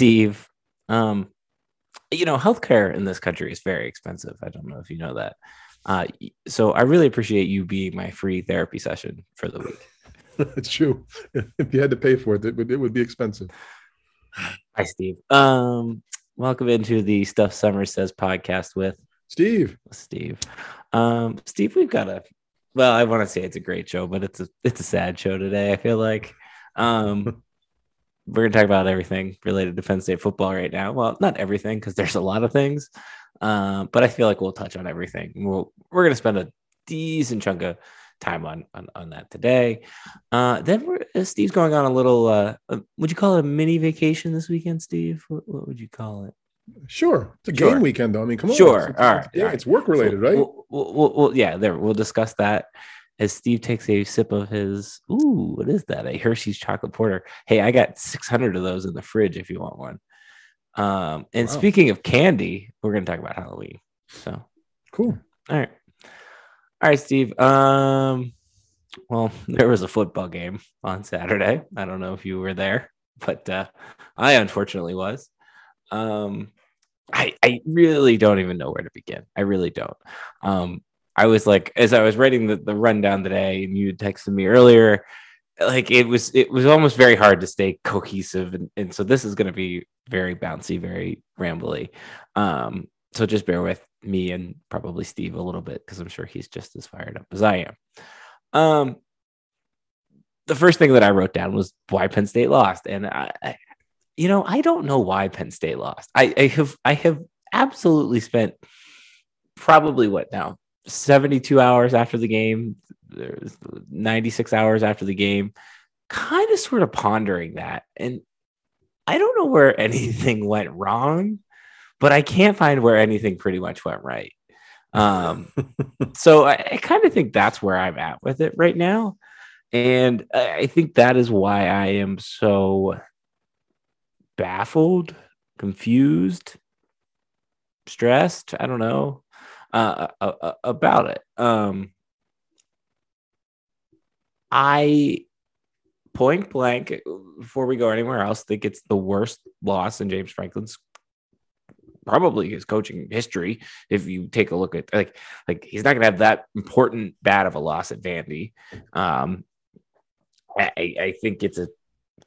Steve, um, you know, healthcare in this country is very expensive. I don't know if you know that. Uh, so I really appreciate you being my free therapy session for the week. it's true. If you had to pay for it, it would, it would be expensive. Hi, Steve. Um, welcome into the Stuff Summer Says podcast with Steve. Steve. Um, Steve, we've got a well, I want to say it's a great show, but it's a it's a sad show today. I feel like. Um, we're going to talk about everything related to Penn State football right now. Well, not everything because there's a lot of things, um, but I feel like we'll touch on everything. We'll, we're going to spend a decent chunk of time on on, on that today. Uh, then we're, uh, Steve's going on a little. Uh, uh, would you call it a mini vacation this weekend, Steve? What, what would you call it? Sure, it's a sure. game weekend though. I mean, come on. Sure, it's, all right. Yeah, all right. it's work related, right? We'll, we'll, we'll, yeah, there. We'll discuss that as Steve takes a sip of his, ooh, what is that? A Hershey's chocolate porter. Hey, I got 600 of those in the fridge if you want one. Um, and wow. speaking of candy, we're going to talk about Halloween. So cool. All right. All right, Steve. Um, well, there was a football game on Saturday. I don't know if you were there, but uh, I unfortunately was. Um, I, I really don't even know where to begin. I really don't. Um, I was like, as I was writing the, the rundown today, and you texted me earlier, like it was it was almost very hard to stay cohesive, and, and so this is going to be very bouncy, very rambly. Um, so just bear with me and probably Steve a little bit because I'm sure he's just as fired up as I am. Um, the first thing that I wrote down was why Penn State lost, and I, I you know, I don't know why Penn State lost. I, I have I have absolutely spent probably what now 72 hours after the game, 96 hours after the game, kind of sort of pondering that. And I don't know where anything went wrong, but I can't find where anything pretty much went right. Um, so I, I kind of think that's where I'm at with it right now. And I think that is why I am so baffled, confused, stressed. I don't know uh, about it. Um, I point blank before we go anywhere else think it's the worst loss in James Franklin's probably his coaching history. If you take a look at like like he's not gonna have that important bad of a loss at Vandy. Um, I, I think it's a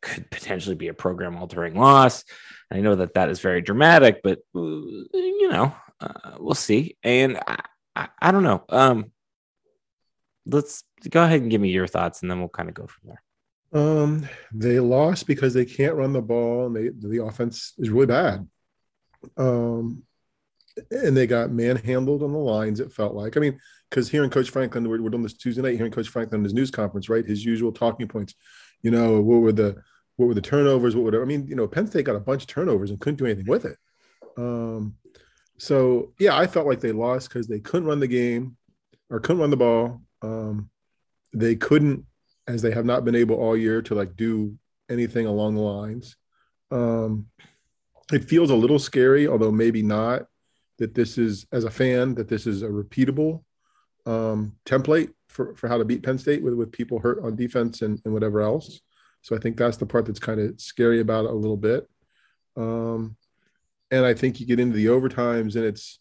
could potentially be a program altering loss. I know that that is very dramatic, but uh, you know, uh, we'll see. And I, I, I, don't know. Um, let's go ahead and give me your thoughts, and then we'll kind of go from there. Um, they lost because they can't run the ball, and they the offense is really bad. Um, and they got manhandled on the lines. It felt like. I mean, because hearing Coach Franklin, we're, we're doing this Tuesday night. Hearing Coach Franklin in his news conference, right? His usual talking points. You know, what were the what were the turnovers? What would I mean? You know, Penn State got a bunch of turnovers and couldn't do anything with it. Um, so yeah, I felt like they lost because they couldn't run the game or couldn't run the ball. Um, they couldn't, as they have not been able all year to like do anything along the lines. Um, it feels a little scary, although maybe not, that this is as a fan that this is a repeatable um, template for, for how to beat Penn State with, with people hurt on defense and, and whatever else. So I think that's the part that's kind of scary about it a little bit. Um, and I think you get into the overtimes and it's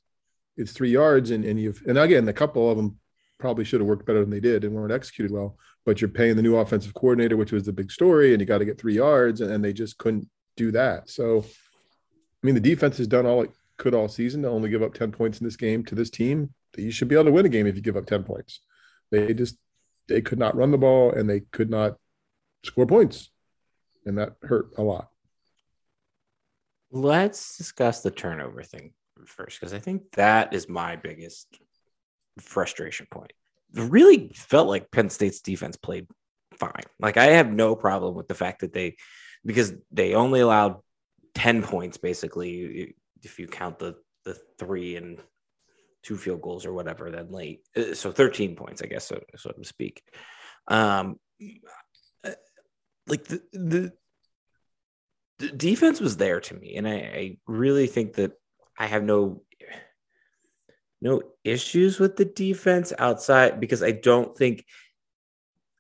it's three yards and, and you've and again a couple of them probably should have worked better than they did and weren't executed well. But you're paying the new offensive coordinator, which was the big story, and you got to get three yards, and, and they just couldn't do that. So, I mean, the defense has done all it could all season to only give up 10 points in this game to this team. You should be able to win a game if you give up 10 points. They just they could not run the ball and they could not score points. And that hurt a lot. Let's discuss the turnover thing first, because I think that is my biggest frustration point. It really felt like Penn State's defense played fine. Like I have no problem with the fact that they, because they only allowed 10 points basically, if you count the, the three and two field goals or whatever, then late. Uh, so 13 points, I guess, so, so to speak. Um, uh, like the, the, the defense was there to me, and I, I really think that I have no no issues with the defense outside because I don't think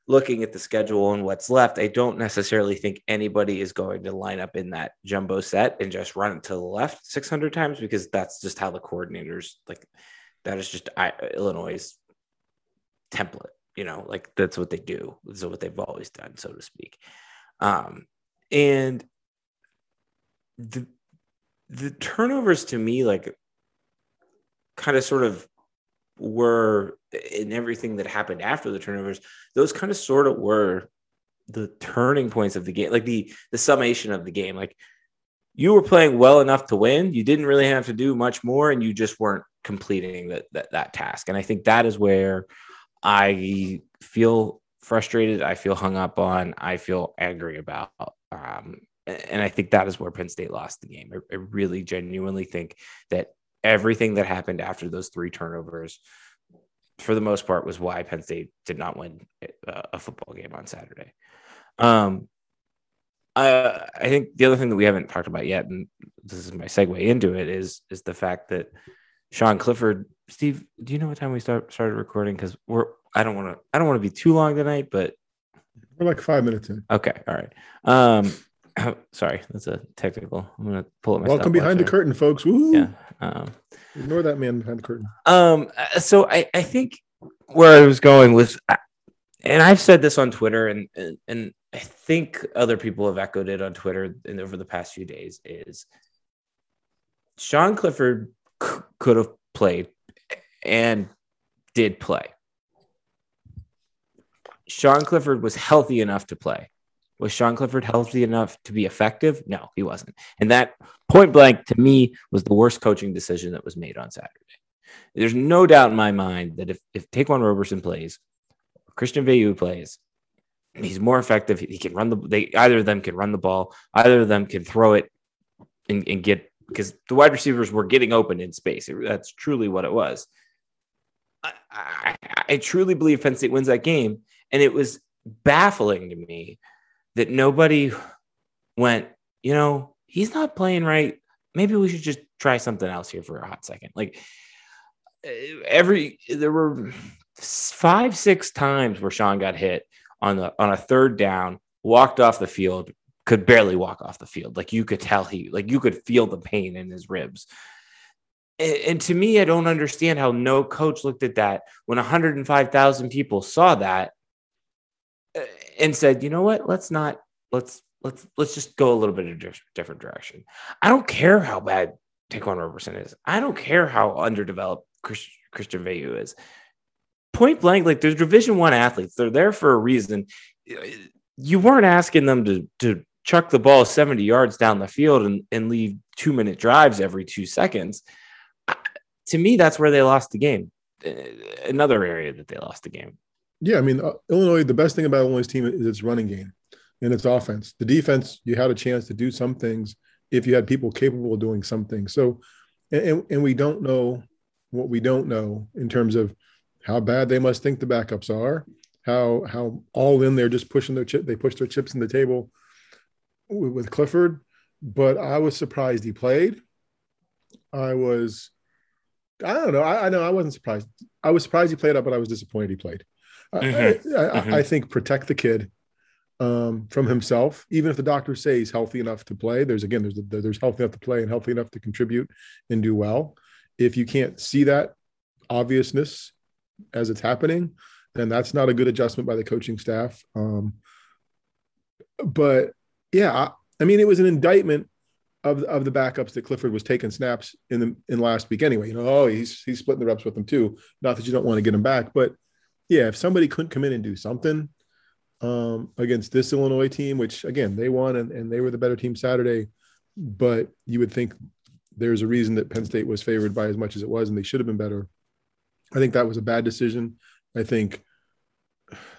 looking at the schedule and what's left, I don't necessarily think anybody is going to line up in that jumbo set and just run it to the left 600 times because that's just how the coordinators like that is just I, Illinois' template. You know, like that's what they do. Is what they've always done, so to speak. Um, and the the turnovers to me, like, kind of sort of were in everything that happened after the turnovers, those kind of sort of were the turning points of the game, like the the summation of the game. Like you were playing well enough to win. You didn't really have to do much more, and you just weren't completing that that, that task. And I think that is where I feel frustrated. I feel hung up on. I feel angry about. Um, and I think that is where Penn State lost the game. I, I really genuinely think that everything that happened after those three turnovers, for the most part, was why Penn State did not win a football game on Saturday. Um, I, I think the other thing that we haven't talked about yet, and this is my segue into it, is is the fact that Sean Clifford, Steve, do you know what time we start started recording? Because we're I don't want to I don't want to be too long tonight, but we're like five minutes in. Okay, all right. Um, sorry, that's a technical. I'm gonna pull up my. Welcome behind the curtain, folks. Woo! Yeah. Um, Ignore that man behind the curtain. Um. So I I think where I was going was, and I've said this on Twitter, and and, and I think other people have echoed it on Twitter and over the past few days is Sean Clifford c- could have played and did play. Sean Clifford was healthy enough to play. Was Sean Clifford healthy enough to be effective? No, he wasn't. And that point blank to me was the worst coaching decision that was made on Saturday. There's no doubt in my mind that if, if Ta'Quan Roberson plays, Christian Veilleux plays, he's more effective. He can run the they either of them can run the ball, either of them can throw it and, and get because the wide receivers were getting open in space. That's truly what it was. I, I, I truly believe Penn State wins that game. And it was baffling to me that nobody went, you know, he's not playing right. Maybe we should just try something else here for a hot second. Like eh, every there were five, six times where Sean got hit on the on a third down, walked off the field, could barely walk off the field. Like you could tell he like you could feel the pain in his ribs. And, and to me, I don't understand how no coach looked at that when 105,000 people saw that Uh, and said, you know what? Let's not let's let's let's just go a little bit of a different direction. I don't care how bad Ta'Quan Roberson is. I don't care how underdeveloped Chris, Christian Veilleux is. Point blank, like there's Division One athletes. They're there for a reason. Uh, you weren't asking them to to chuck the ball 70 yards down the field and, and leave two minute drives every two seconds. To me, that's where they lost the game. Uh, another area that they lost the game. Yeah, I mean, uh, Illinois. The best thing about Illinois' team is its running game and its offense. The defense, you had a chance to do some things if you had people capable of doing something. So, and, and we don't know what we don't know in terms of how bad they must think the backups are, how how all in they're just pushing their chip. They push their chips in the table with, with Clifford. But I was surprised he played. I was, I don't know. I, I know I wasn't surprised. I was surprised he played up, but I was disappointed he played. Mm-hmm. I, I, mm-hmm. I, think protect the kid um, from himself, even if the doctors say he's healthy enough to play. There's again, there's there's healthy enough to play and healthy enough to contribute and do well. If you can't see that obviousness as it's happening, then that's not a good adjustment by the coaching staff. Um, but yeah, I, I mean, it was an indictment of of the backups that Clifford was taking snaps in the in last week anyway. You know, oh, he's he's splitting the reps with them too. Not that you don't want to get him back, but yeah, if somebody couldn't come in and do something um, against this Illinois team, which again they won and, and they were the better team Saturday, but you would think there's a reason that Penn State was favored by as much as it was, and they should have been better. I think that was a bad decision. I think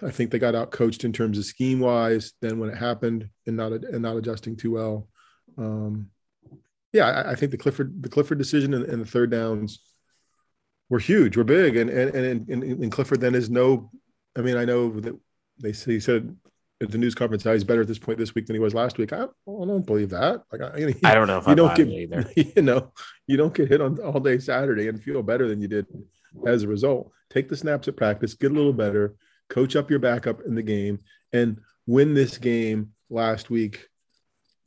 I think they got out coached in terms of scheme wise. Then when it happened and not and not adjusting too well, um, yeah, I, I, think the Clifford the Clifford decision and, and the third downs we're huge, we're big, and and and, and, and Clifford then is no. I mean, I know that they say he said at the news conference he's better at this point this week than he was last week. I, I don't believe that. Like I, you know, I don't know if you I don't get either. You know, you don't get hit on all day Saturday and feel better than you did as a result. Take the snaps at practice, get a little better, coach up your backup in the game, and win this game last week,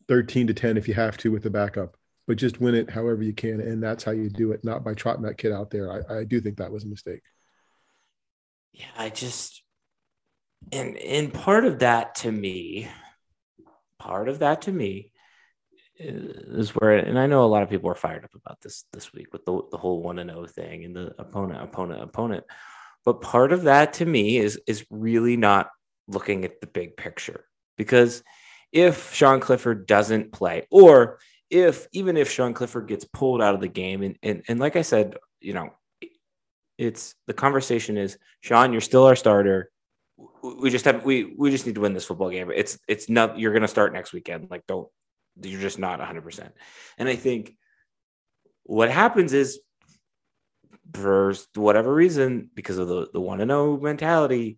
thirteen to ten if you have to with the backup. But just win it however you can, and that's how you do it, not by trotting that kid out there. I, I do think that was a mistake. Yeah, I just and and part of that to me, part of that to me uh, is where and I know a lot of people are fired up about this this week with the, the whole one and O thing and the opponent, opponent, opponent. But part of that to me is is really not looking at the big picture. Because if Sean Clifford doesn't play, or if even if Sean Clifford gets pulled out of the game, and and, and like I said, you know, it's the conversation is Sean, you're still our starter we just have we we just need to win this football game. It's it's not you're gonna start next weekend. Like don't you're just not 100 percent And I think what happens is for whatever reason, because of the the one and zero mentality,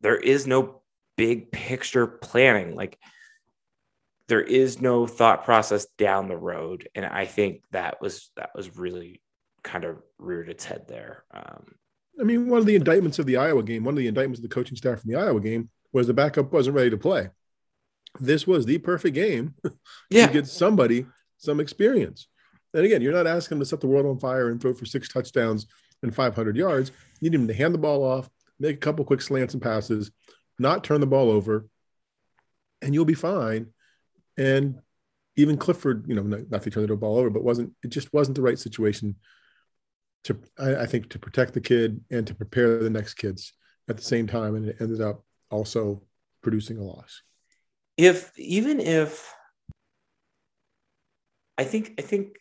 there is no big picture planning. Like there is no thought process down the road, and I think that was that was really kind of reared its head there. Um, I mean, one of the indictments of the Iowa game, one of the indictments of the coaching staff from the Iowa game was the backup wasn't ready to play. This was the perfect game yeah. to get somebody some experience. And again, you're not asking him to set the world on fire and throw for six touchdowns and 500 yards. You need him to hand the ball off, make a couple quick slants and passes, not turn the ball over, and you'll be fine. And even Clifford, you know, not, not to turn the ball over, but wasn't it just wasn't the right situation to I, I, think to protect the kid and to prepare the next kids at the same time. And it ended up also producing a loss. If even if i think i think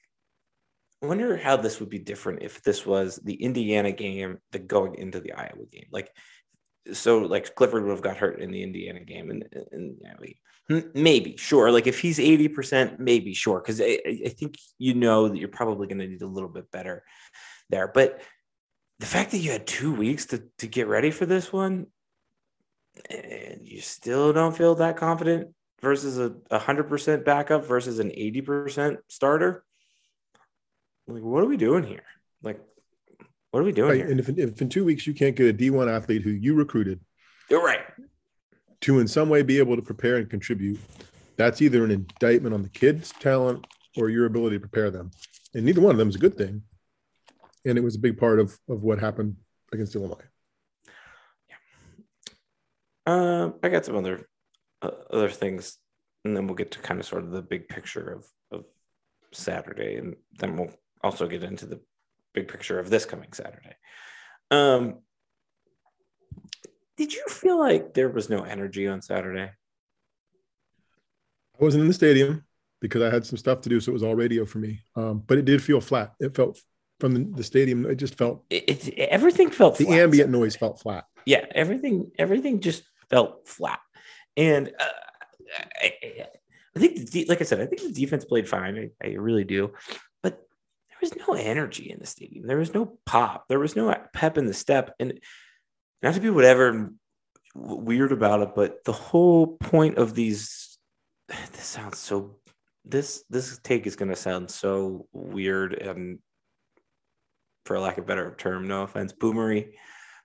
I wonder how this would be different if this was the indiana game the going into the iowa game. Like so like clifford would have got hurt in the indiana game and, and yeah, maybe sure like if he's 80% maybe sure because I, I think you know that you're probably going to need a little bit better there. But the fact that you had two weeks to, to get ready for this one and you still don't feel that confident versus a, 100% backup versus an 80% starter like what are we doing here like what are we doing right. here? and if, if in two weeks you can't get a d1 athlete who you recruited you're right to in some way be able to prepare and contribute that's either an indictment on the kids talent or your ability to prepare them and neither one of them is a good thing and it was a big part of of what happened against Illinois. Yeah. Um, I got some other uh, other things, and then we'll get to kind of sort of the big picture of of Saturday, and then we'll also get into the big picture of this coming Saturday. Um, did you feel like there was no energy on Saturday? I wasn't in the stadium because I had some stuff to do, so it was all radio for me. Um, but it did feel flat. It felt from the, the stadium. It just felt it, it everything felt the ambient noise felt flat. Yeah, everything everything just felt flat. And uh, I, I, think, the, like I said, I think the defense played fine. I, I really do, was no energy in the stadium. There was no pop. There was no pep in the step. And not to be whatever weird about it, but the whole point of these this sounds so this this take is going to sound so weird and for lack of a better term, no offense, boomery.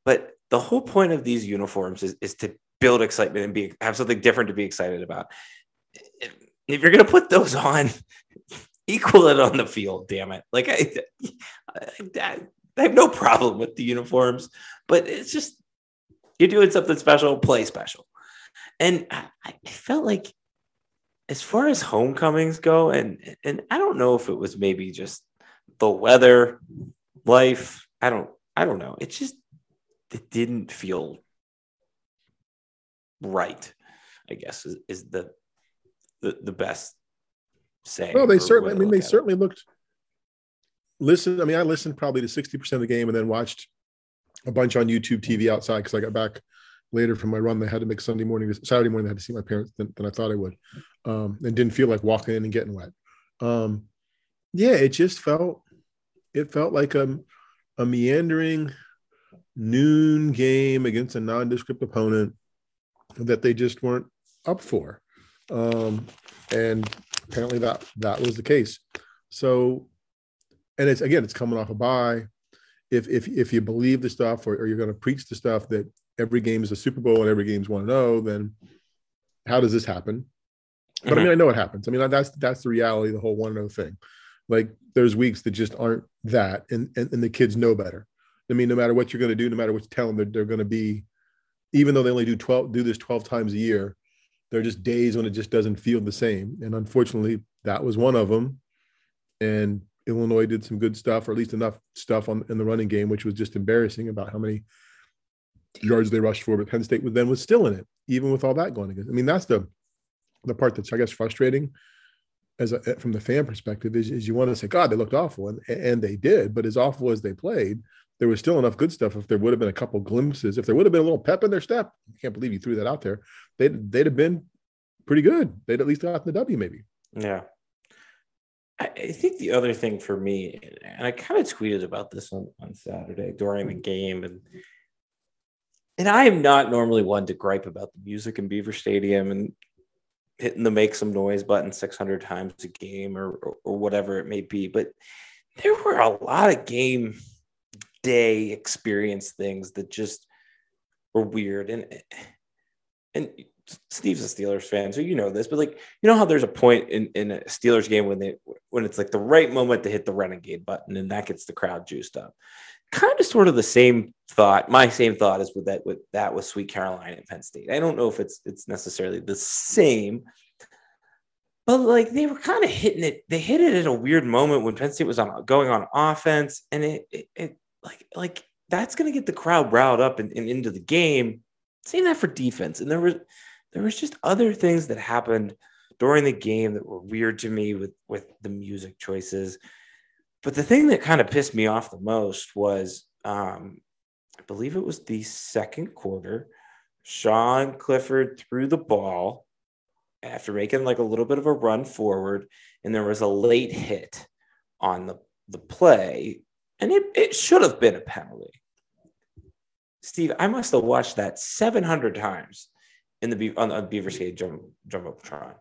But the whole point of these uniforms is, is to build excitement and be have something different to be excited about. If, if you're gonna put those on, equal it on the field, damn it. Like I, I, I have no problem with the uniforms, but it's just you're doing something special, play special. And I, I felt like as far as homecomings go, and and I don't know if it was maybe just the weather life. I don't I don't know. It just it didn't feel right, I guess is, is the, the the best saying. Well, they certainly I mean they certainly it. looked listen, I mean, I listened probably to 60% of the game and then watched a bunch on YouTube TV outside because I got back later from my run. They had to make Sunday morning, Saturday morning, they had to see my parents than, than I thought I would. Um, and didn't feel like walking in and getting wet. Um, yeah, it just felt it felt like a a meandering noon game against a nondescript opponent that they just weren't up for. Um, and apparently that that was the case. So, and it's again, it's coming off a bye. If if if you believe the stuff or, or you're going to preach the stuff that every game is a Super Bowl and every game's one zero, then how does this happen? But mm-hmm. I mean, I know it happens. I mean, that's that's the reality. The whole one zero thing. Like there's weeks that just aren't that, and and, and the kids know better. I mean, no matter what you're going to do, no matter what you tell them, they're, they're going to be, even though they only do 12, do this 12 times a year, there are just days when it just doesn't feel the same. And unfortunately, that was one of them. And Illinois did some good stuff, or at least enough stuff on in the running game, which was just embarrassing about how many yards they rushed for. But Penn State then was still in it, even with all that going against. I mean, that's the the part that's I guess frustrating as a, from the fan perspective is, is you want to say, God, they looked awful, and and they did. But as awful as they played, there was still enough good stuff. If there would have been a couple glimpses, if there would have been a little pep in their step, I can't believe you threw that out there. They'd they'd have been pretty good. They'd at least gotten the W, maybe. Yeah. I think the other thing for me, and I kind of tweeted about this on, on Saturday during the mm-hmm. game, and and I am not normally one to gripe about the music in Beaver Stadium and hitting the make some noise button 600 times a game or, or, or whatever it may be, but there were a lot of game day experience things that just were weird. And and Steve's a Steelers fan, so you know this, but like you know how there's a point in, in a Steelers game when they when it's like the right moment to hit the renegade button and that gets the crowd juiced up. Kind of sort of the same thought. My same thought is with that with that with Sweet Caroline and Penn State. I don't know if it's it's necessarily the same, but like they were kind of hitting it. They hit it at a weird moment when Penn State was on going on offense, and it, it like like that's going to get the crowd riled up and, and into the game. Same that for defense. And there was there was just other things that happened during the game that were weird to me with with the music choices. But the thing that kind of pissed me off the most was um, I believe it was the second quarter. Sean Clifford threw the ball after making like a little bit of a run forward, and there was a late hit on the, the play and it, it should have been a penalty. Steve, I must have watched that 700 times in the on, on Beaver Skate Jump Jumbotron.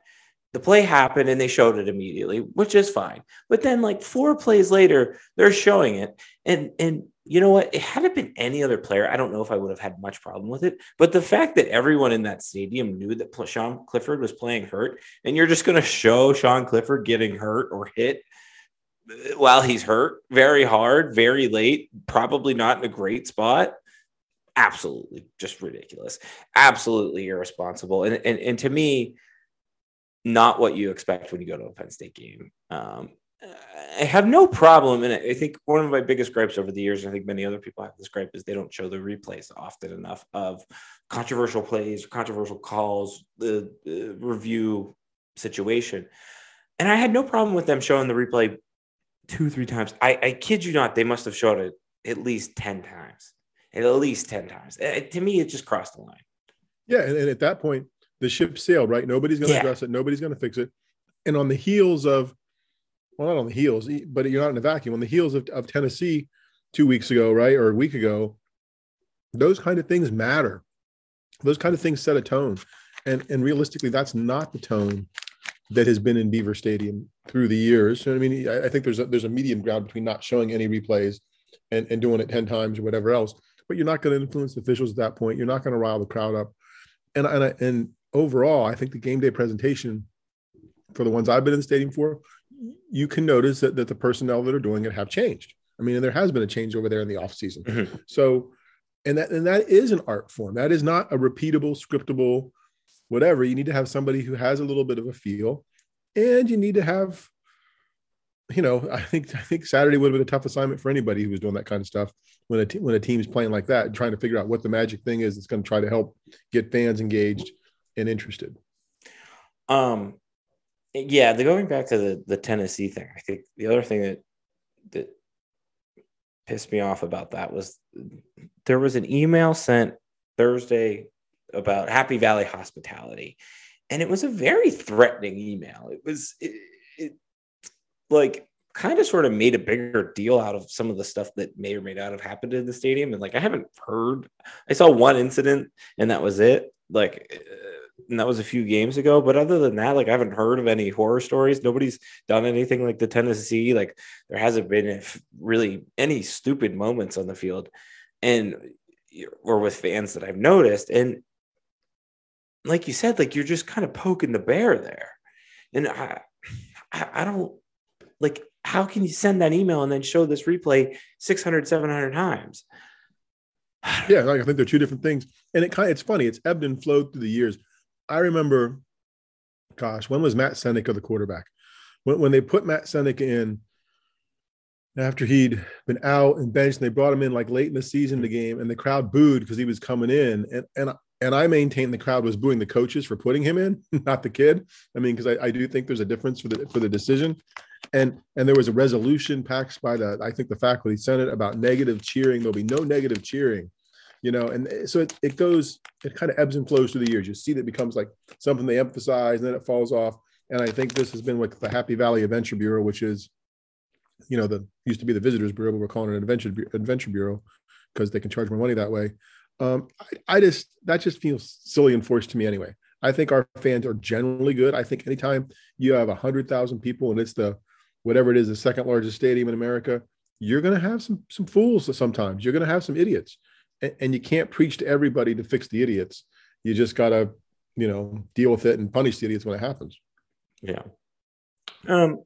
The play happened and they showed it immediately, which is fine. But then, like four plays later, they're showing it, and and you know what? It had it been any other player, I don't know if I would have had much problem with it. But the fact that everyone in that stadium knew that Sean Clifford was playing hurt, and you're just going to show Sean Clifford getting hurt or hit while he's hurt very hard, very late, probably not in a great spot. Absolutely just ridiculous. Absolutely irresponsible. And, and, and to me, not what you expect when you go to a Penn State game. Um, I have no problem, and I think one of my biggest gripes over the years, I think many other people have this gripe, is they don't show the replays often enough of controversial plays, controversial calls, the, the review situation. And I had no problem with them showing the replay two, three times. I, I kid you not, they must have showed it at least 10 times. At least 10 times. It, to me, it just crossed the line. Yeah. And, and at that point, the ship sailed, right? Nobody's going to yeah. address it. Nobody's going to fix it. And on the heels of, well, not on the heels, but you're not in a vacuum. On the heels of, of Tennessee two weeks ago, right? Or a week ago, those kind of things matter. Those kind of things set a tone. And, and realistically, that's not the tone that has been in Beaver Stadium through the years. I mean, I think there's a, there's a medium ground between not showing any replays and, and doing it 10 times or whatever else, but you're not going to influence officials at that point. You're not going to rile the crowd up. And, and, and overall, I think the game day presentation for the ones I've been in the stadium for, you can notice that, that the personnel that are doing it have changed. I mean, and there has been a change over there in the off season. Mm-hmm. So, and that, and that is an art form. That is not a repeatable, scriptable, whatever. You need to have somebody who has a little bit of a feel, and you need to have, you know, I think I think Saturday would have been a tough assignment for anybody who was doing that kind of stuff when a when a team's playing like that, trying to figure out what the magic thing is that's going to try to help get fans engaged and interested. Um, yeah, the going back to the the Tennessee thing, I think the other thing that that pissed me off about that was there was an email sent Thursday about Happy Valley Hospitality, and it was a very threatening email. It was it, it, like kind of sort of made a bigger deal out of some of the stuff that may or may not have happened in the stadium. And like, I haven't heard, I saw one incident and that was it. Like, uh, and that was a few games ago. But other than that, like, I haven't heard of any horror stories. Nobody's done anything like the Tennessee. Like, there hasn't been really any stupid moments on the field and or with fans that I've noticed. And like you said, like, you're just kind of poking the bear there. And I, I don't like how can you send that email and then show this replay 600 700 times? Yeah like i think they're two different things. And it kind of it's funny it's ebbed and flowed through the years. I remember gosh when was matt senneca the quarterback? When, when they put matt senneca in after he'd been out and benched and they brought him in like late in the season the game and the crowd booed because he was coming in. And and and I maintain the crowd was booing the coaches for putting him in, not the kid. I mean, because I, I, do think there's a difference for the for the decision and and there was a resolution passed by the I think the faculty senate about negative cheering. There'll be no negative cheering, you know. And eh, so it, it goes, it kind of ebbs and flows through the years. You see that becomes like something they emphasize, and then it falls off. And I think this has been like the Happy Valley Adventure Bureau, which is, you know, the used to be the Visitors Bureau, but we're calling it an Adventure Adventure Bureau because they can charge more money that way. Um, I, I just that just feels silly and forced to me anyway. I think our fans are generally good. I think anytime you have a hundred thousand people and it's the whatever it is, the second largest stadium in America, you're going to have some some fools sometimes. You're going to have some idiots, and, and, you can't preach to everybody to fix the idiots. You just got to, you know, deal with it and punish the idiots when it happens. Yeah. Um.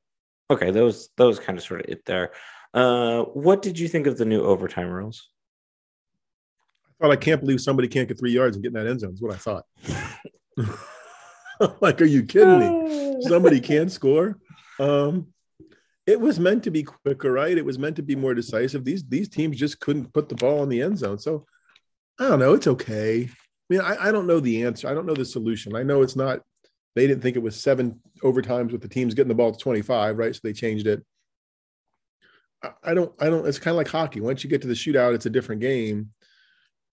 Okay. Those those kind of sort of it there. Uh, what did you think of the new overtime rules? I thought I can't believe somebody can't get three yards and get in that end zone. Is what I thought. like, are you kidding me? Somebody can't score. Um, it was meant to be quicker, right? It was meant to be more decisive. These these teams just couldn't put the ball in the end zone. So I don't know. It's okay. I mean, I, I don't know the answer. I don't know the solution. I know it's not. They didn't think it was seven overtimes with the teams getting the ball to 25, right? So they changed it. I, I don't. I don't. It's kind of like hockey. Once you get to the shootout, it's a different game.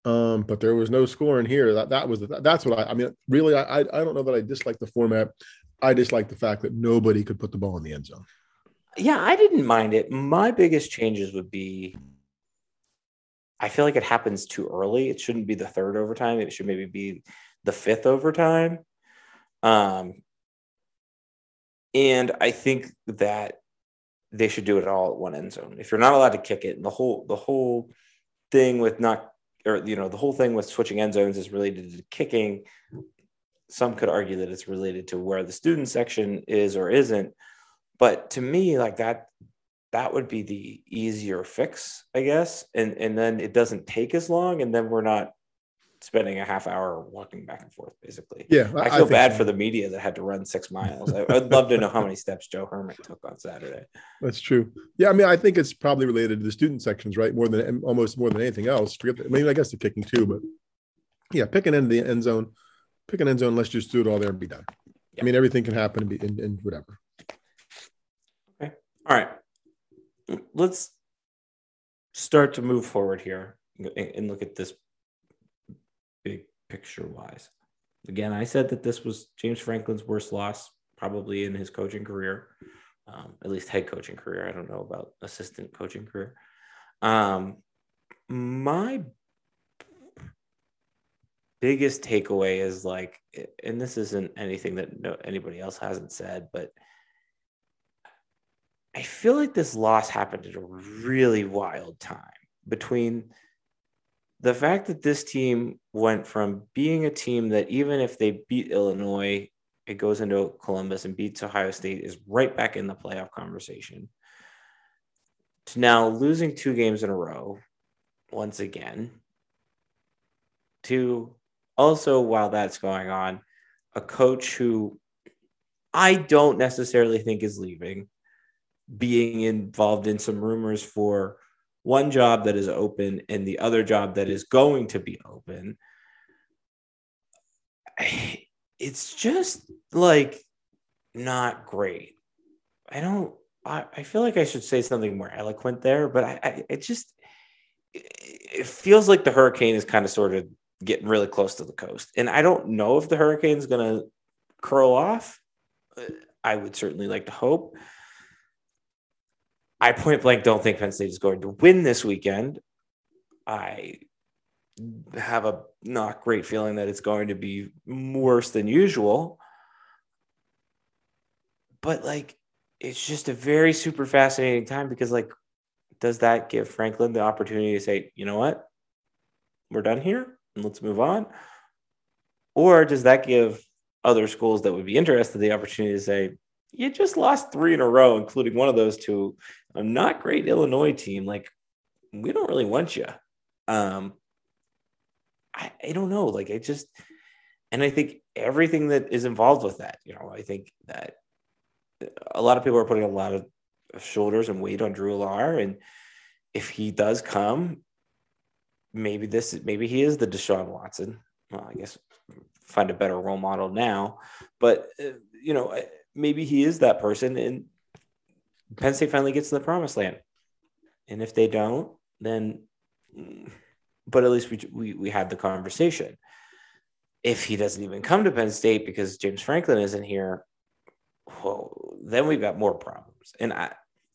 Um, but there was no scoring here. That that was the, that's what I. I mean, really, I I don't know that I dislike the format. I dislike the fact that nobody could put the ball in the end zone yeah, I didn't mind it. My biggest changes would be I feel like it happens too early. It shouldn't be the third overtime. It should maybe be the fifth overtime. Um, and I think that they should do it all at one end zone. If you're not allowed to kick it, and the whole the whole thing with not or you know the whole thing with switching end zones is related to kicking. Some could argue that it's related to where the student section is or isn't. But to me, like that, that would be the easier fix, I guess. And and then it doesn't take as long, and then we're not spending a half hour walking back and forth, basically. Yeah, I, I feel bad so. for the media that had to run six miles. I, would love to know how many steps Joe Herman took on Saturday. That's true. Yeah, I mean, I think it's probably related to the student sections, right? More than almost more than anything else. Forget, the, I mean, I guess the kicking too, but yeah, pick an end the end zone, pick an end zone. Let's just do it all there and be done. I mean, everything can happen and be and, and whatever. Okay. All right. Let's start to move forward here and look at this picture wise. Again, I said that this was James Franklin's worst loss probably in his coaching career, um, at least head coaching career. I don't know about assistant coaching career. Um, my biggest takeaway is like, and this isn't anything that no, anybody else hasn't said, but – I feel like this loss happened at a really wild time between the fact that this team went from being a team that even if they beat Illinois, it goes into Columbus and beats Ohio State is right back in the playoff conversation to now losing two games in a row once again to also while that's going on a coach who I don't necessarily think is leaving being involved in some rumors for one job that is open and the other job that is going to be open. It's just like not great. I don't, I, I feel like I should say something more eloquent there, but I, I it just, it feels like the hurricane is kind of sort of getting really close to the coast. And I don't know if the hurricane is going to curl off. I would certainly like to hope I point blank don't think Penn State is going to win this weekend. I have a not great feeling that it's going to be worse than usual. But like, it's just a very super fascinating time because, like, does that give Franklin the opportunity to say, you know what, we're done here and let's move on? Or does that give other schools that would be interested the opportunity to say, you just lost three in a row, including one of those to a not great Illinois team. Like, we don't really want you. Um, I, I don't know. Like, I just, and I think everything that is involved with that, you know, I think that a lot of people are putting a lot of shoulders and weight on Drew Allar. And if he does come, maybe this, maybe he is the Deshaun Watson. Well, I guess find a better role model now, but uh, you know, maybe he is that person and Penn State finally gets to the promised land. And if they don't, then, but at least we, we, we had the conversation. If he doesn't even come to Penn State because James Franklin isn't here, well, then we've got more problems. And I,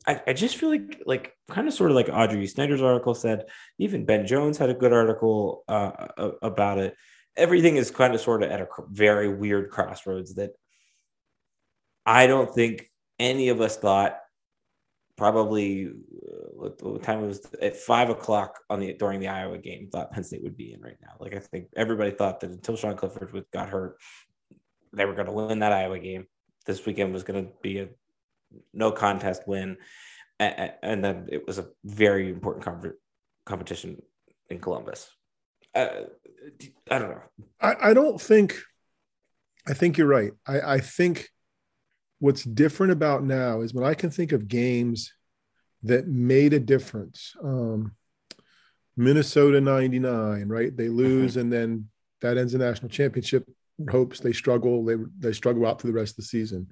I, I just feel like, like kind of sort of like Audrey Snyder's article said, even Ben Jones had a good article uh, about it. Everything is kind of sort of at a very weird crossroads that I don't think any of us thought probably uh, what, what, time it was at five o'clock on the during the Iowa game thought Penn State would be in right now. Like I think everybody thought that until Sean Clifford got hurt, they were going to win that Iowa game. This weekend was going to be a no contest win, and, then it was a very important com- competition in Columbus. Uh, I don't know. I, I don't think. I think you're right. I, I think what's different about now is when I can think of games that made a difference. Um, Minnesota 99, right? They lose and then that ends the national championship hopes they struggle. They, they struggle out through the rest of the season.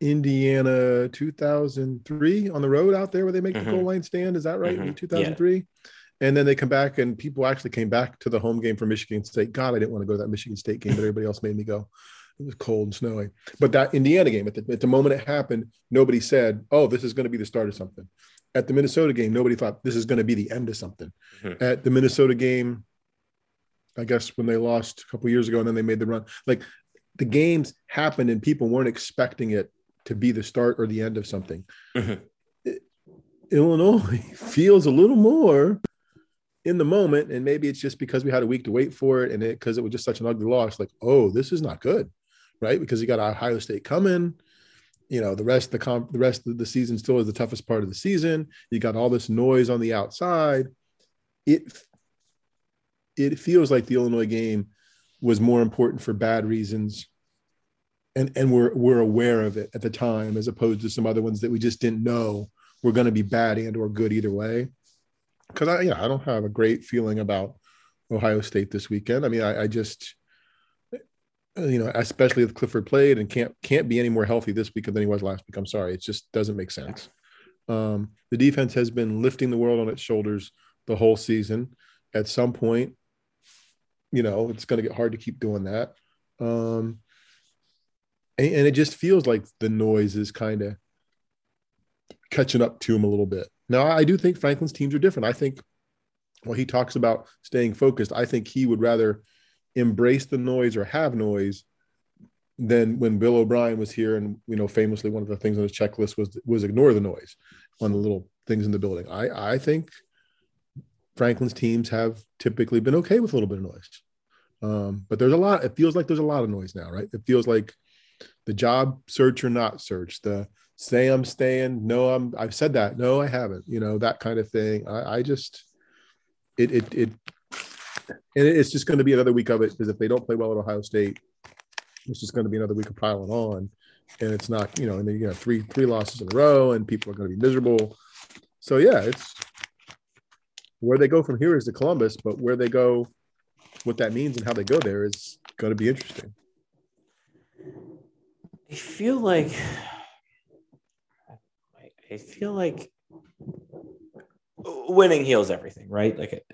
Indiana 2003 on the road out there where they make mm-hmm. the goal line stand. Is that right? Mm-hmm. In 2003. Yeah. And then they come back and people actually came back to the home game for Michigan State. God, I didn't want to go to that Michigan State game, but everybody else made me go was cold and snowy. But that Indiana game, at the, at the moment it happened, nobody said, "Oh, this is going to be the start of something." At the Minnesota game, nobody thought this is going to be the end of something. Mm-hmm. At the Minnesota game, I guess when they lost a couple years ago and then they made the run, like the games happened and people weren't expecting it to be the start or the end of something. Mm-hmm. It, Illinois feels a little more in the moment, and maybe it's just because we had a week to wait for it, and it because it was just such an ugly loss. Like, oh, this is not good right? Because you got Ohio State coming. You know, the rest of the comp, the rest of the season still is the toughest part of the season. You got all this noise on the outside. It it feels like the Illinois game was more important for bad reasons. And and we're we're aware of it at the time, as opposed to some other ones that we just didn't know were going to be bad and or good either way. Because I yeah, I don't have a great feeling about Ohio State this weekend. I mean, I, I just you know, especially if Clifford played and can't can't be any more healthy this week than he was last week. I'm sorry, it just doesn't make sense. Um, the defense has been lifting the world on its shoulders the whole season. At some point, you know, it's going to get hard to keep doing that. Um, and, and it just feels like the noise is kind of catching up to him a little bit. Now, I do think Franklin's teams are different. I think, well, he talks about staying focused. I think he would rather embrace the noise or have noise than when Bill O'Brien was here. And you know, famously, one of the things on his checklist was was ignore the noise on the little things in the building. I I think Franklin's teams have typically been okay with a little bit of noise. Um, but there's a lot, it feels like there's a lot of noise now, right? It feels like the job search or not search, the say I'm staying, no, I'm I've said that, no, I haven't, you know, that kind of thing. I, I just it it it and it's just going to be another week of it because if they don't play well at Ohio State, it's just going to be another week of piling on, and it's not you know, and then you have three three losses in a row, and people are going to be miserable. So yeah, it's where they go from here is to Columbus, but where they go, what that means and how they go there is going to be interesting. I feel like I feel like winning heals everything, right? Like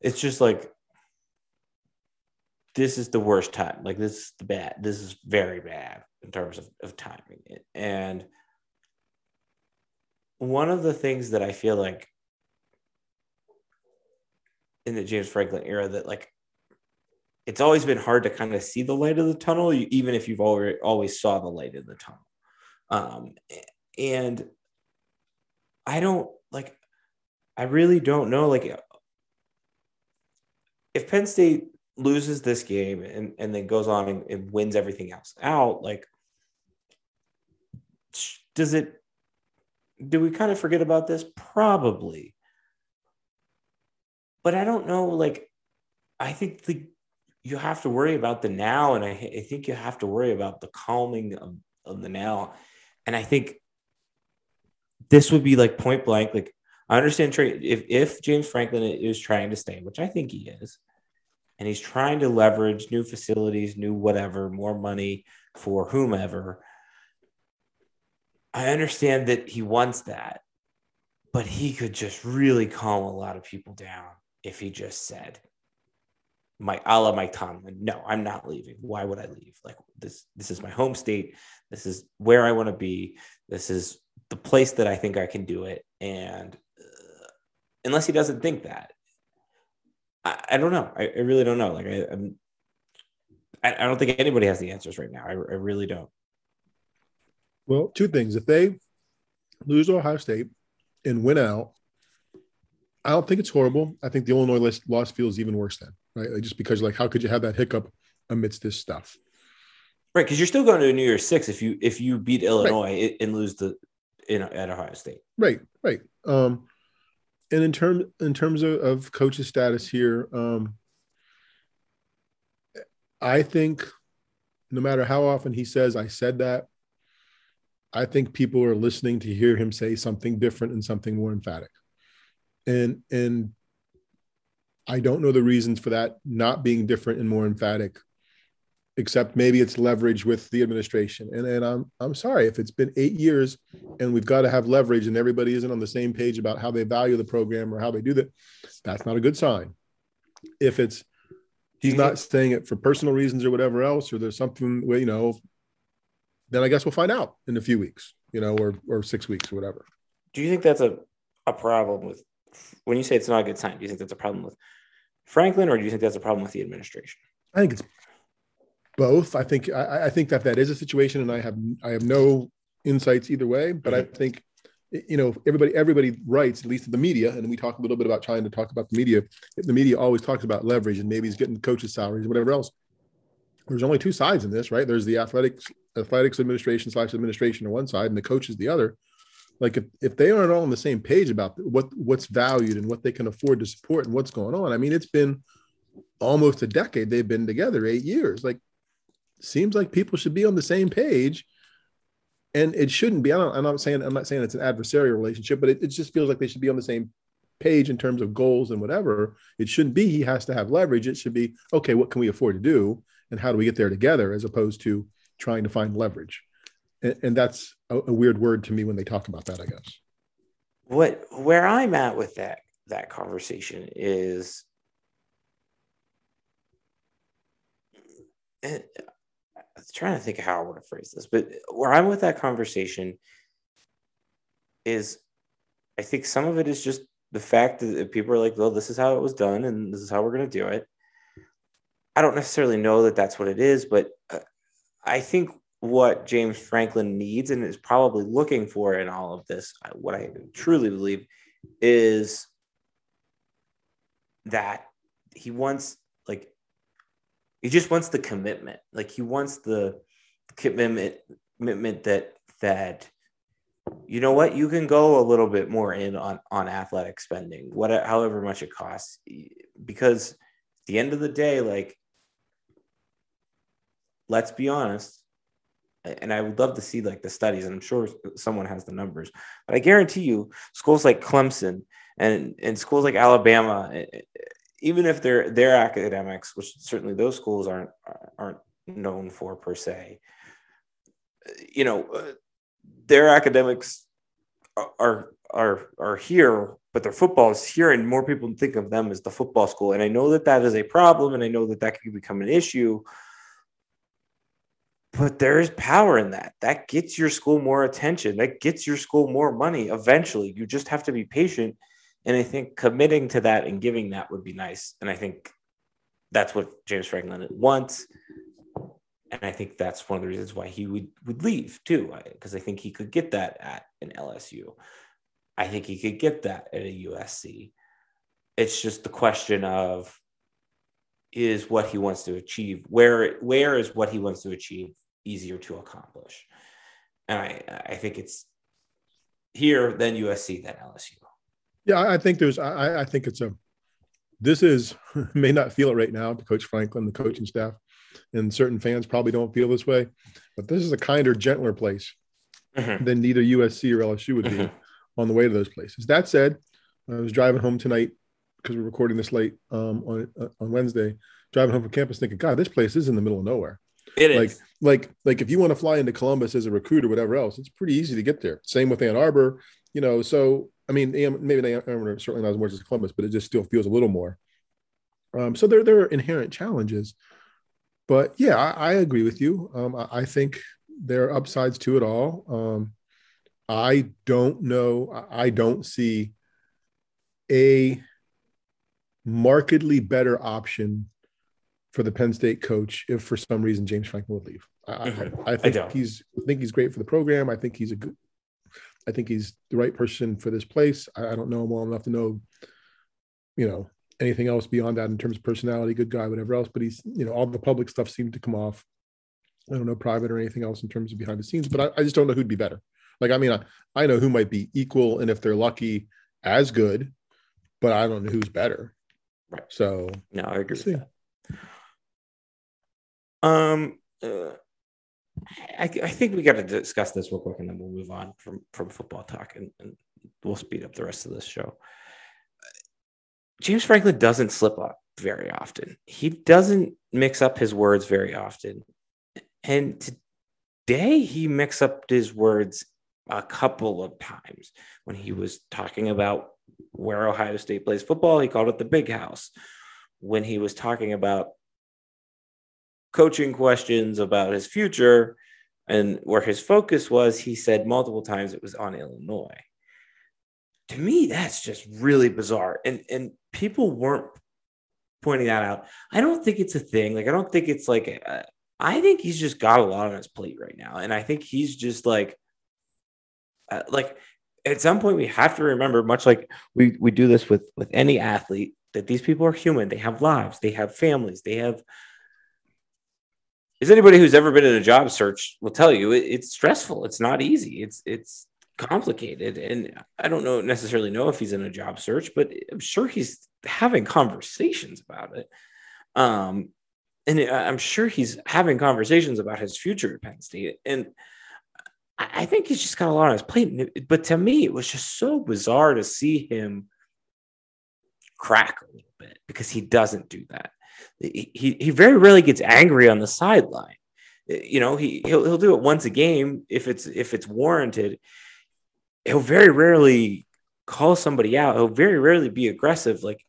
it's just like this is the worst time. Like this is the bad. This is very bad in terms of, of timing. And one of the things that I feel like in the James Franklin era that like it's always been hard to kind of see the light of the tunnel, even if you've already always saw the light in the tunnel. Um, and I don't like, I really don't know. Like, if Penn State loses this game and, and then goes on and, and wins everything else out, like, does it, do we kind of forget about this? Probably. But I don't know. Like, I think the you have to worry about the now, and I, I think you have to worry about the calming of, of the now. And I think this would be like point blank. Like I understand if if James Franklin is trying to stay, which I think he is, and he's trying to leverage new facilities, new whatever, more money for whomever. I understand that he wants that, but he could just really calm a lot of people down if he just said, my a la Mike Tomlin. No, I'm not leaving. Why would I leave? Like this, this is my home state. This is where I want to be. This is the place that I think I can do it. And unless he doesn't think that, I, I don't know. I, I, really don't know. Like I, I'm, I, I, don't think anybody has the answers right now. I, I really don't. Well, two things. If they lose Ohio State and win out, I don't think it's horrible. I think the Illinois loss feels even worse then right? Like just because like how could you have that hiccup amidst this stuff? Right, because you're still going to New Year's Six if you if you beat Illinois right. and lose the in at Ohio State. Right, right. Um, and in terms in terms of, of coach's status here, um, I think no matter how often he says I said that, I think people are listening to hear him say something different and something more emphatic. And and I don't know the reasons for that not being different and more emphatic, except maybe it's leverage with the administration. And, and I'm, I'm sorry if it's been eight years and we've got to have leverage and everybody isn't on the same page about how they value the program or how they do that. That's not a good sign. If it's, he's not saying it for personal reasons or whatever else, or there's something where, you know, then I guess we'll find out in a few weeks, you know, or, or six weeks or whatever. Do you think that's a, a problem with when you say it's not a good sign? Do you think that's a problem with Franklin, or do you think that's a problem with the administration? I think it's both. I think I, I think that that is a situation, and I have I have no insights either way. But mm-hmm. I think you know everybody everybody writes at least the media, and we talk a little bit about trying to talk about the media. The media always talks about leverage, and maybe he's getting coaches' salaries, whatever else. There's only two sides in this, right? There's the athletics athletics administration slash administration on one side, and the coaches the other like if, if they aren't all on the same page about what what's valued and what they can afford to support and what's going on i mean it's been almost a decade they've been together eight years like seems like people should be on the same page and it shouldn't be I am not saying i'm not saying it's an adversarial relationship but it, it just feels like they should be on the same page in terms of goals and whatever it shouldn't be he has to have leverage it should be okay what can we afford to do and how do we get there together as opposed to trying to find leverage and, and that's a, a weird word to me when they talk about that. I guess. What where I'm at with that that conversation is I'm trying to think of how I want to phrase this, but where I'm with that conversation is I think some of it is just the fact that people are like, well, this is how it was done and this is how we're going to do it. I don't necessarily know that that's what it is, but uh, I think what James Franklin needs and is probably looking for in all of this, what I truly believe is that he wants like he just wants the commitment. Like he wants the commitment commitment that that you know what you can go a little bit more in on on athletic spending, what however much it costs, because at the end of the day, like let's be honest, and I would love to see like the studies, and I'm sure someone has the numbers, but I guarantee you, schools like Clemson and and schools like Alabama, even if their their academics, which certainly those schools aren't aren't known for per se, you know, uh, their academics are are are here, but their football is here, and more people think of them as the football school. And I know that that is a problem, and I know that that could become an issue but there is power in that. That gets your school more attention. That gets your school more money eventually. You just have to be patient. And I think committing to that and giving that would be nice. And I think that's what James Franklin wants. And I think that's one of the reasons why he would, would leave too, because I think he could get that at an LSU. I think he could get that at a USC. It's just the question of is what he wants to achieve. Where where is what he wants to achieve easier to accomplish? And I I think it's here then USC then LSU. Yeah, I think there's I, I think it's a this is may not feel it right now to Coach Franklin, the coaching staff, and certain fans probably don't feel this way, but this is a kinder, gentler place mm-hmm. than neither USC or LSU would be mm-hmm. on the way to those places. That said, I was driving home tonight because we're recording this late um, on uh, on Wednesday, driving home from campus, thinking, God, this place is in the middle of nowhere. It like, is. like, like if you want to fly into Columbus as a recruit or whatever else, it's pretty easy to get there. Same with Ann Arbor, you know. So, I mean, maybe Ann Arbor certainly not as much as Columbus, but it just still feels a little more. Um, so there, there are inherent challenges, but yeah, I, I agree with you. Um, I, I, think there are upsides to it all. Um, I don't know. I don't see a markedly better option for the Penn State coach if for some reason James Franklin would leave. I, mm-hmm. I, I think I he's I think he's great for the program. I think he's a good I think he's the right person for this place. I, I don't know him well enough to know, you know, anything else beyond that in terms of personality, good guy, whatever else. But he's, you know, all the public stuff seemed to come off. I don't know private or anything else in terms of behind the scenes, but I, I just don't know who'd be better. Like, I mean, I, I know who might be equal, and if they're lucky, as good, but I don't know who's better. Right. So no, I agree. Um, uh, I, I think we got to discuss this real quick, and then we'll move on from from football talk, and, and we'll speed up the rest of this show. James Franklin doesn't slip up very often. He doesn't mix up his words very often, and today he mixed up his words a couple of times when he was talking about where Ohio State plays football. He called it the big house. When he was talking about coaching questions about his future and where his focus was, he said multiple times it was on Illinois. To me, that's just really bizarre. And and people weren't pointing that out. I don't think it's a thing. Like I don't think it's like a, I think he's just got a lot on his plate right now, and I think he's just like, uh, like at some point we have to remember much like we we do this with with any athlete that these people are human they have lives they have families they have is anybody who's ever been in a job search will tell you it, it's stressful. It's not easy. It's it's complicated. And i don't know necessarily know if he's in a job search but i'm sure he's having conversations about it. Um and i'm sure he's having conversations about his future at penn state. And I think he's just got a lot on his plate. But to me, it was just so bizarre to see him crack a little bit because he doesn't do that. He, he very rarely gets angry on the sideline. You know, he he'll, he'll do it once a game if it's if it's warranted. He'll very rarely call somebody out. He'll very rarely be aggressive. Like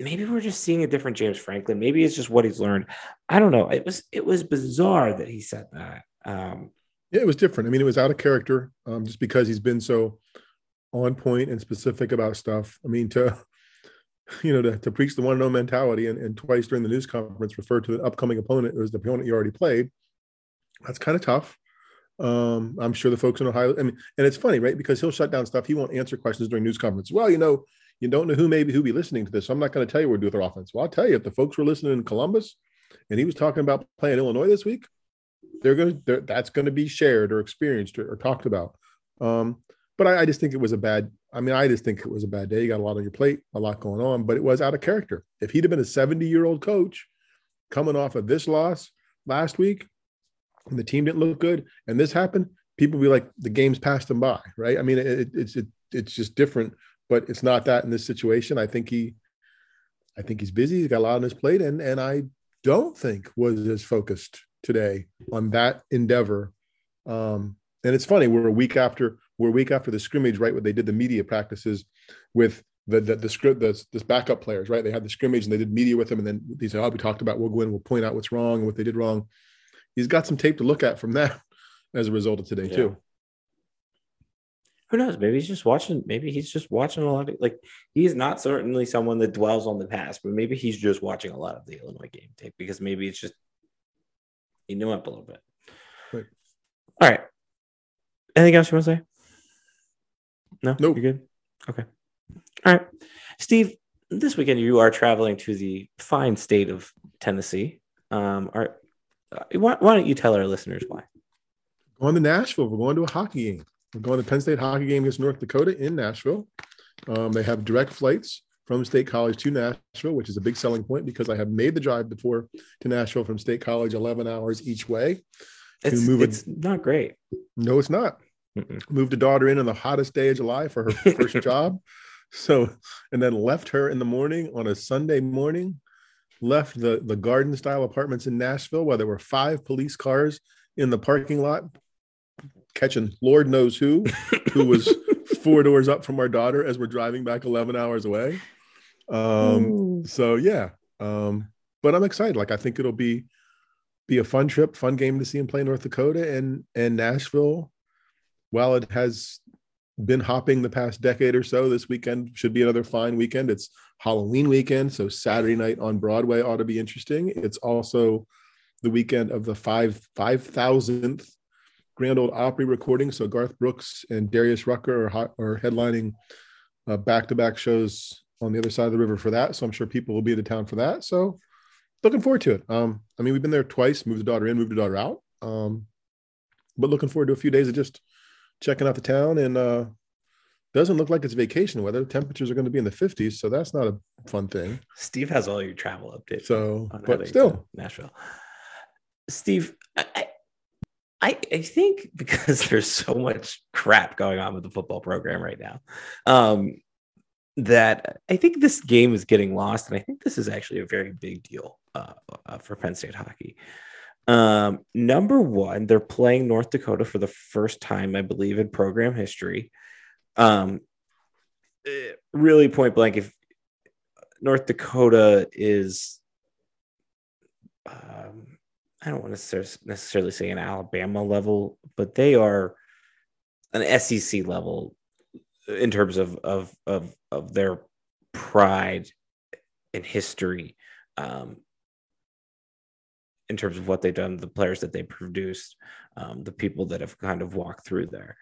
maybe we're just seeing a different James Franklin. Maybe it's just what he's learned. I don't know. It was it was bizarre that he said that. Um, yeah, it was different. I mean, it was out of character um, just because he's been so on point and specific about stuff. I mean, to you know, to, to preach the one and no mentality and, and twice during the news conference refer to the upcoming opponent as the opponent you already played. That's kind of tough. Um, I'm sure the folks in Ohio, I mean, and it's funny, right? Because he'll shut down stuff. He won't answer questions during news conference. Well, you know, you don't know who maybe who be listening to this. So I'm not going to tell you what to do with their offense. Well, I'll tell you if the folks were listening in Columbus and he was talking about playing Illinois this week, they're going to that's going to be shared or experienced or, or talked about. Um, but I, I, just think it was a bad. I mean, I just think it was a bad day. You got a lot on your plate, a lot going on, but it was out of character. If he'd have been a 70 year old coach coming off of this loss last week, and the team didn't look good, and this happened, people be like, the game's passed him by, right? I mean, it, it's it, it's just different, but it's not that in this situation. I think he, I think he's busy. He's got a lot on his plate, and and I don't think was as focused today on that endeavor. Um, and it's funny, we're a week after we're a week after the scrimmage, right? Where they did the media practices with the the, the script the, this backup players, right? They had the scrimmage and they did media with them, and then they said, "Oh, we talked about. We'll go in, we'll point out what's wrong and what they did wrong." he's got some tape to look at from that as a result of today Yeah. too. Who knows? Maybe he's just watching. Maybe he's just watching a lot of like. He's not certainly someone that dwells on the past, but maybe he's just watching a lot of the Illinois game tape because maybe it's just he knew up a little bit. Right. All right. Anything else you want to say? No. Nope. You good? Okay. All right, Steve. This weekend you are traveling to the fine state of Tennessee. Um, are uh, why, why don't you tell our listeners why? Going to Nashville. We're going to a hockey game. We're going to Penn State hockey game against North Dakota in Nashville. Um, they have direct flights from State College to Nashville, which is a big selling point because I have made the drive before to Nashville from State College, 11 hours each way. It's, it's not great. No, it's not. Mm-mm. Moved a daughter in on the hottest day of July for her first job. So, and then left her in the morning on a Sunday morning, left the, the garden style apartments in Nashville where there were five police cars in the parking lot catching Lord knows who, who was four doors up from our daughter as we're driving back 11 hours away. Um, so yeah, um, but I'm excited. Like I think it'll be be a fun trip, fun game to see him play North Dakota and and Nashville. While it has been hopping the past decade or so, this weekend should be another fine weekend. It's Halloween weekend, so Saturday night on Broadway ought to be interesting. It's also the weekend of the five five thousandth Grand Ole Opry recording. So Garth Brooks and Darius Rucker are, are headlining back to back shows on the other side of the river for that. So I'm sure people will be in the town for that. So looking forward to it. Um, I mean, we've been there twice, moved the daughter in, moved the daughter out. Um, but looking forward to a few days of just checking out the town and uh doesn't look like it's vacation weather. Temperatures are going to be in the 50s, so that's not a fun thing. Steve has all your travel updates. So, but still, Nashville. Steve, I, I, I think because there's so much crap going on with the football program right now, um, that I think this game is getting lost, and I think this is actually a very big deal uh, uh, for Penn State hockey. Um, number one, they're playing North Dakota for the first time, I believe, in program history. Um, eh, really, point blank, if North Dakota is um, I don't want to necessarily say an Alabama level, but they are an SEC level in terms of of of, of their pride and history, um, in terms of what they've done, the players that they produced, um, the people that have kind of walked through there.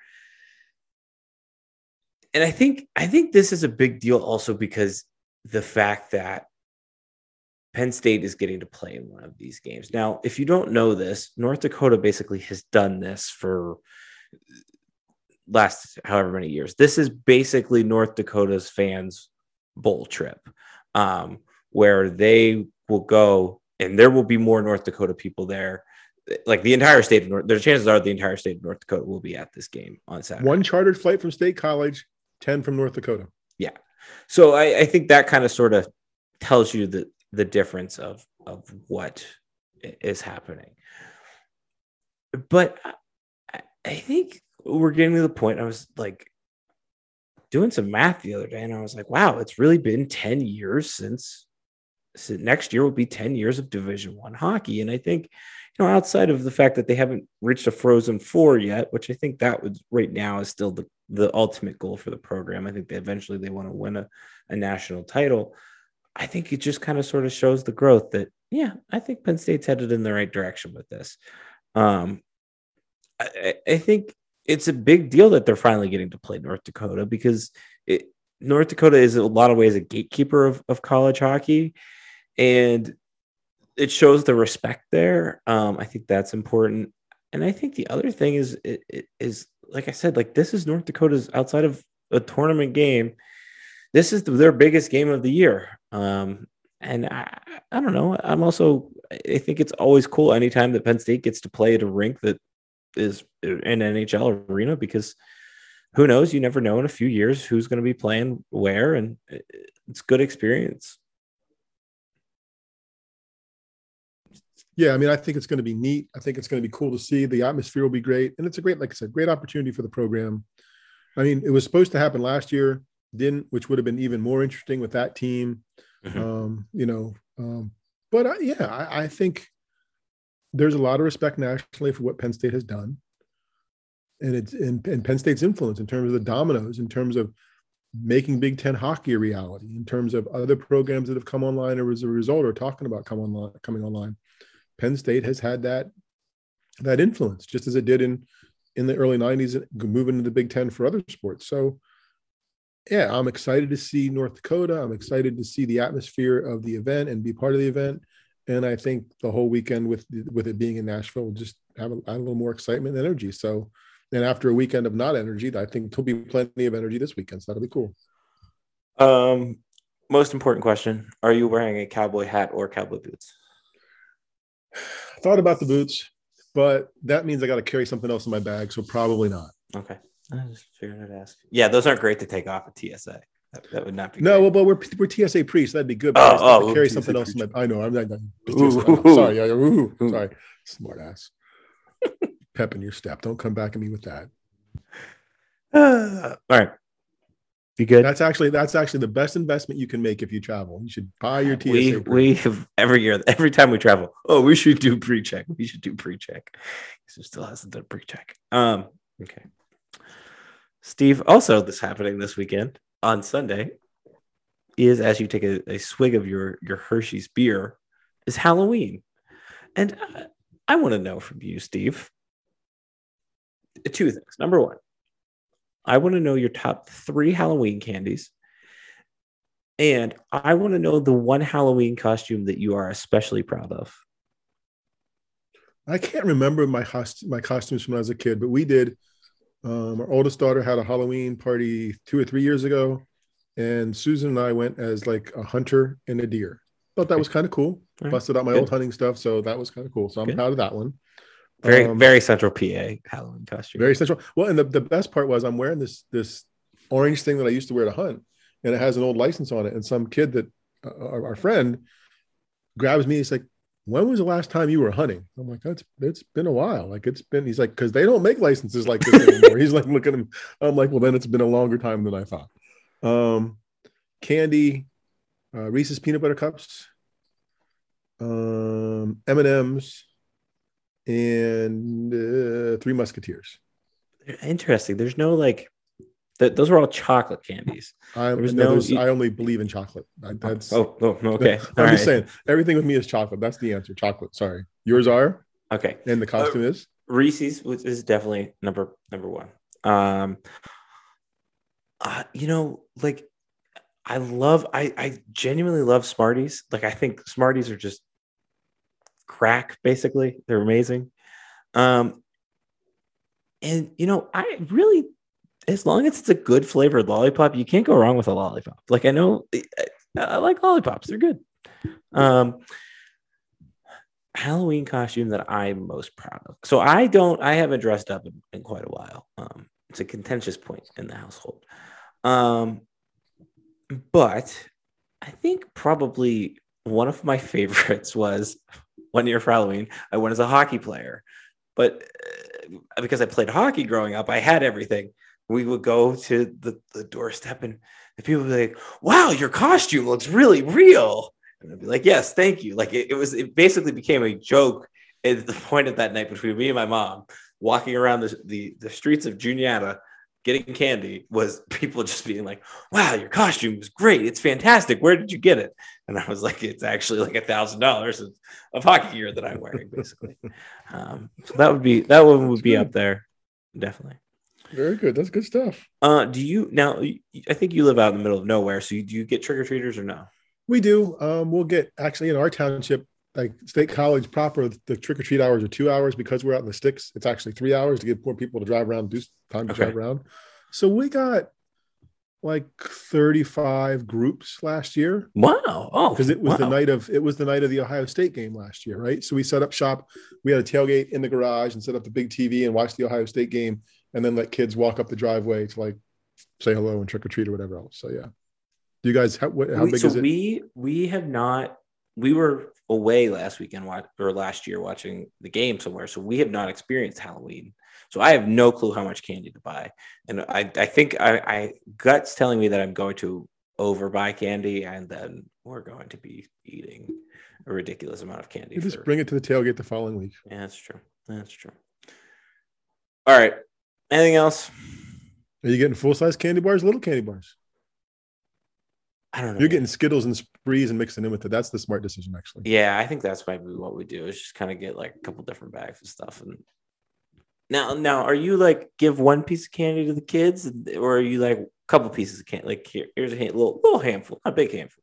And I think I think this is a big deal also because the fact that Penn State is getting to play in one of these games. Now, if you don't know this, North Dakota basically has done this for last however many years. This is basically North Dakota's fans' bowl trip, um, where they will go and there will be more North Dakota people there. Like the entire state of North, the chances are the entire state of North Dakota will be at this game on Saturday. one chartered flight from State College, 10 from North Dakota. Yeah, so I, I think that kind of sort of tells you the the difference of of what is happening. But I, I think we're getting to the point. I was like doing some math the other day, and I was like, "Wow, it's really been ten years since." So next year will be 10 years of division one hockey. And i think you know outside of the fact that they haven't reached a frozen four yet which i think that would right now is still the, the ultimate goal for the program. I think that eventually they want to win a, a national title. I think it just kind of sort of shows the growth that yeah i think penn state's headed in the right direction with this. Um i, I think it's a big deal that they're finally getting to play north dakota because it, north dakota is in a lot of ways a gatekeeper of, of college hockey and it shows the respect there. Um, I think that's important. And I think the other thing is it, it is like I said, like this is North Dakota's outside of a tournament game. This is their biggest game of the year. Um, and I, I don't know. I'm also I think it's always cool anytime that Penn State gets to play at a rink that is an NHL arena because who knows? You never know in a few years who's going to be playing where, and it's good experience. Yeah, I mean, I think it's going to be neat. I think it's going to be cool to see. The atmosphere will be great, and it's a great, like I said, great opportunity for the program. I mean, it was supposed to happen last year, didn't, which would have been even more interesting with that team. Mhm. Um, you know, um, but I, yeah, I, I think there's a lot of respect nationally for what Penn State has done, and it's and, in Penn State's influence in terms of the dominoes, in terms of making Big Ten hockey a reality, in terms of other programs that have come online or as a result are talking about come online, coming online. Penn State has had that that influence, just as it did in in the early 90s, moving to the Big Ten for other sports. So yeah, I'm excited to see North Dakota. I'm excited to see the atmosphere of the event and be part of the event. And I think the whole weekend with with it being in Nashville will just have a, a little more excitement and energy. So, and after a weekend of not energy, I think there'll be plenty of energy this weekend. So that'll be cool. Um, most important question: Are you wearing a cowboy hat or cowboy boots? I thought about the boots, but that means I got to carry something else in my bag, so probably not. Okay. I just figured I'd ask. Yeah, those aren't great to take off at TSA. That, that would not be. No, great. well, but we're we're TSA pre, so that'd be good. Oh, But I just have to oh, carry TSA something else. In my, I know. I'm not. Ooh. sorry, yeah, ooh, Ooh. sorry, smart ass. Pep in your step. Don't come back at me with that. all right. You good? That's actually that's actually the best investment you can make if you travel. You should buy your TSA. we pre. we have every year, every time we travel. Oh, we should do pre-check. We should do pre-check. He still hasn't done pre-check. Um. Okay. Steve, also this happening this weekend on Sunday is as you take a, a swig of your your Hershey's beer is Halloween, and uh, I want to know from you, Steve, two things. Number one, I want to know your top three Halloween candies. And I want to know the one Halloween costume that you are especially proud of. I can't remember my host, my costumes from when I was a kid, but we did. Um, our oldest daughter had a Halloween party two or three years ago, and Susan and I went as like a hunter and a deer. Thought that was kind of cool. Right. Busted out my Good. old hunting stuff, so that was kind of cool. So I'm Good. proud of that one. Very, Um, very central PA Halloween costume. very central. Well, and the, the best part was I'm wearing this this orange thing that I used to wear to hunt, and it has an old license on it. And some kid that uh, our, our friend grabs me. He's like, "When was the last time you were hunting?" I'm like, "That's it's been a while. Like it's been." He's like, "Because they don't make licenses like this anymore." he's like, "Look at him." I'm like, "Well, then it's been a longer time than I thought." Um, candy, uh, Reese's peanut butter cups, um, M and M's, and uh, Three Musketeers. Interesting. There's no like, th- those were all chocolate candies. I, no, no- I only believe in chocolate. I, that's oh, oh, okay. I'm All just right. saying everything with me is chocolate. That's the answer. Chocolate. Sorry. Yours are, Okay. and the costume is. Reese's was- is definitely number number one. Um, uh, you know, like I love, I I genuinely love Smarties. Like I think Smarties are just crack. Basically, they're amazing. Um, and you know, I really, as long as it's a good flavored lollipop, you can't go wrong with a lollipop. Like I know, I, I like lollipops; they're good. Um, Halloween costume that I'm most proud of. So I don't, I haven't dressed up in, in quite a while. Um, it's a contentious point in the household. Um, but I think probably one of my favorites was one year for Halloween. I went as a hockey player, but uh, because I played hockey growing up, I had everything. We would go to the, the doorstep and the people would be like, wow, your costume looks really real. And I'd be like, yes, thank you. Like it, it was, it basically became a joke at the point of that night between me and my mom walking around the, the, the streets of Juniata getting candy was people just being like, wow, your costume is great. It's fantastic. Where did you get it? And I was like, it's actually like a thousand dollars of hockey gear that I'm wearing, basically. um, so that would be, that one would That's be good. up there. Definitely. Very good. That's good stuff. Uh, do you now? I think you live out in the middle of nowhere. So you, do you get trick or treaters or no? We do. Um, we'll get actually in our township, like State College proper, the trick or treat hours are two hours because we're out in the sticks. It's actually three hours to give poor people to drive around, do time to Okay. drive around. So we got like 35 groups last year. Wow. Oh, because it was the night of it was the night of the Ohio State game last year, right? So we set up shop. We had a tailgate in the garage and set up the big TV and watched the Ohio State game, and then let kids walk up the driveway to like say hello and trick or treat or whatever else. So yeah, do you guys how, how We- big so is it? we we have not. We were away last weekend watch, or last year watching the game somewhere, so we have not experienced Halloween. So I have no clue how much candy to buy, and I I think I, I guts telling me that I'm going to overbuy candy, and then we're going to be eating a ridiculous amount of candy. You just for- bring it to the tailgate the following week. yeah, that's true. That's true. All right. Anything else? Are you getting full size candy bars, little candy bars? I don't know. You're getting Skittles and Sprees and mixing in with it. That's the smart decision, actually. Yeah, I think that's maybe what we do is just kind of get like a couple different bags of stuff. And now, now, are you like give one piece of candy to the kids, or are you like a couple pieces of candy? Like here, here's a hand, little little handful, not a big handful.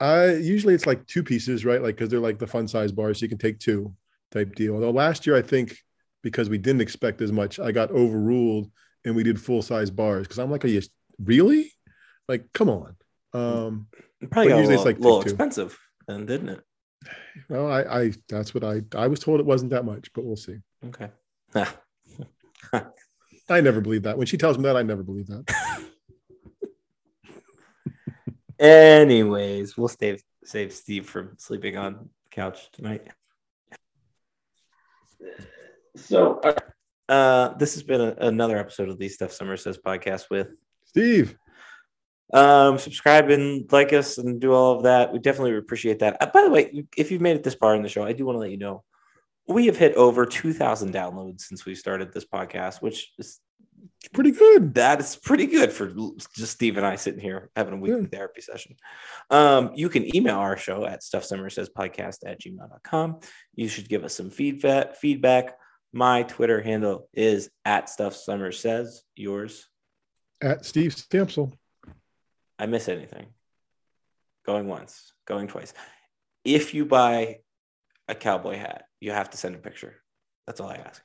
Uh, usually it's like two pieces, right? Like because they're like the fun size bars, so you can take two type deal. Although last year, I think because we didn't expect as much, I got overruled and we did full size bars because I'm like, are you really? Like, come on. Um, It probably usually a it's little, like little expensive, then didn't it? well, I, I that's what I I was told it wasn't that much, but we'll see. Okay. I never believe that. When she tells me that, I never believe that. Anyways, we'll save save Steve from sleeping on the couch tonight. So, uh, this has been a, another episode of the Stuff Summer Says podcast with Steve, um, subscribe and like us and do all of that. We definitely appreciate that. Uh, by the way, if you've made it this far in the show, I do want to let you know we have hit over 2,000 downloads since we started this podcast, which is it's pretty good. that is pretty good for just Steve and I sitting here having a weekly therapy session. Um, you can email our show at stuffsummersays podcast at gmail.com. You should give us some feedback. Feedback. My Twitter handle is at stuff summer says. Yours. At Steve Stampsel. I miss anything. Going once, going twice. If you buy a cowboy hat, you have to send a picture. That's all I ask.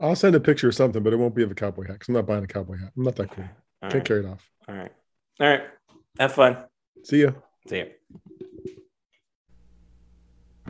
I'll send a picture of something, but it won't be of a cowboy hat because I'm not buying a cowboy hat. I'm not that cool. All Can't right. carry it off. All right. All right. Have fun. See ya. See ya.